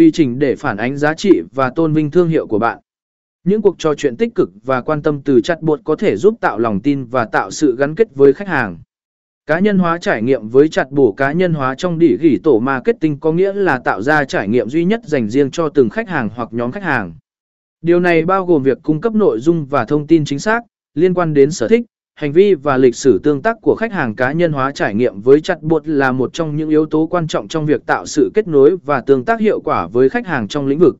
tùy chỉnh để phản ánh giá trị và tôn vinh thương hiệu của bạn. Những cuộc trò chuyện tích cực và quan tâm từ chatbot có thể giúp tạo lòng tin và tạo sự gắn kết với khách hàng. Cá nhân hóa trải nghiệm với chặt bổ cá nhân hóa trong đỉ gỉ tổ marketing có nghĩa là tạo ra trải nghiệm duy nhất dành riêng cho từng khách hàng hoặc nhóm khách hàng. Điều này bao gồm việc cung cấp nội dung và thông tin chính xác liên quan đến sở thích, hành vi và lịch sử tương tác của khách hàng cá nhân hóa trải nghiệm với chặt buộc là một trong những yếu tố quan trọng trong việc tạo sự kết nối và tương tác hiệu quả với khách hàng trong lĩnh vực.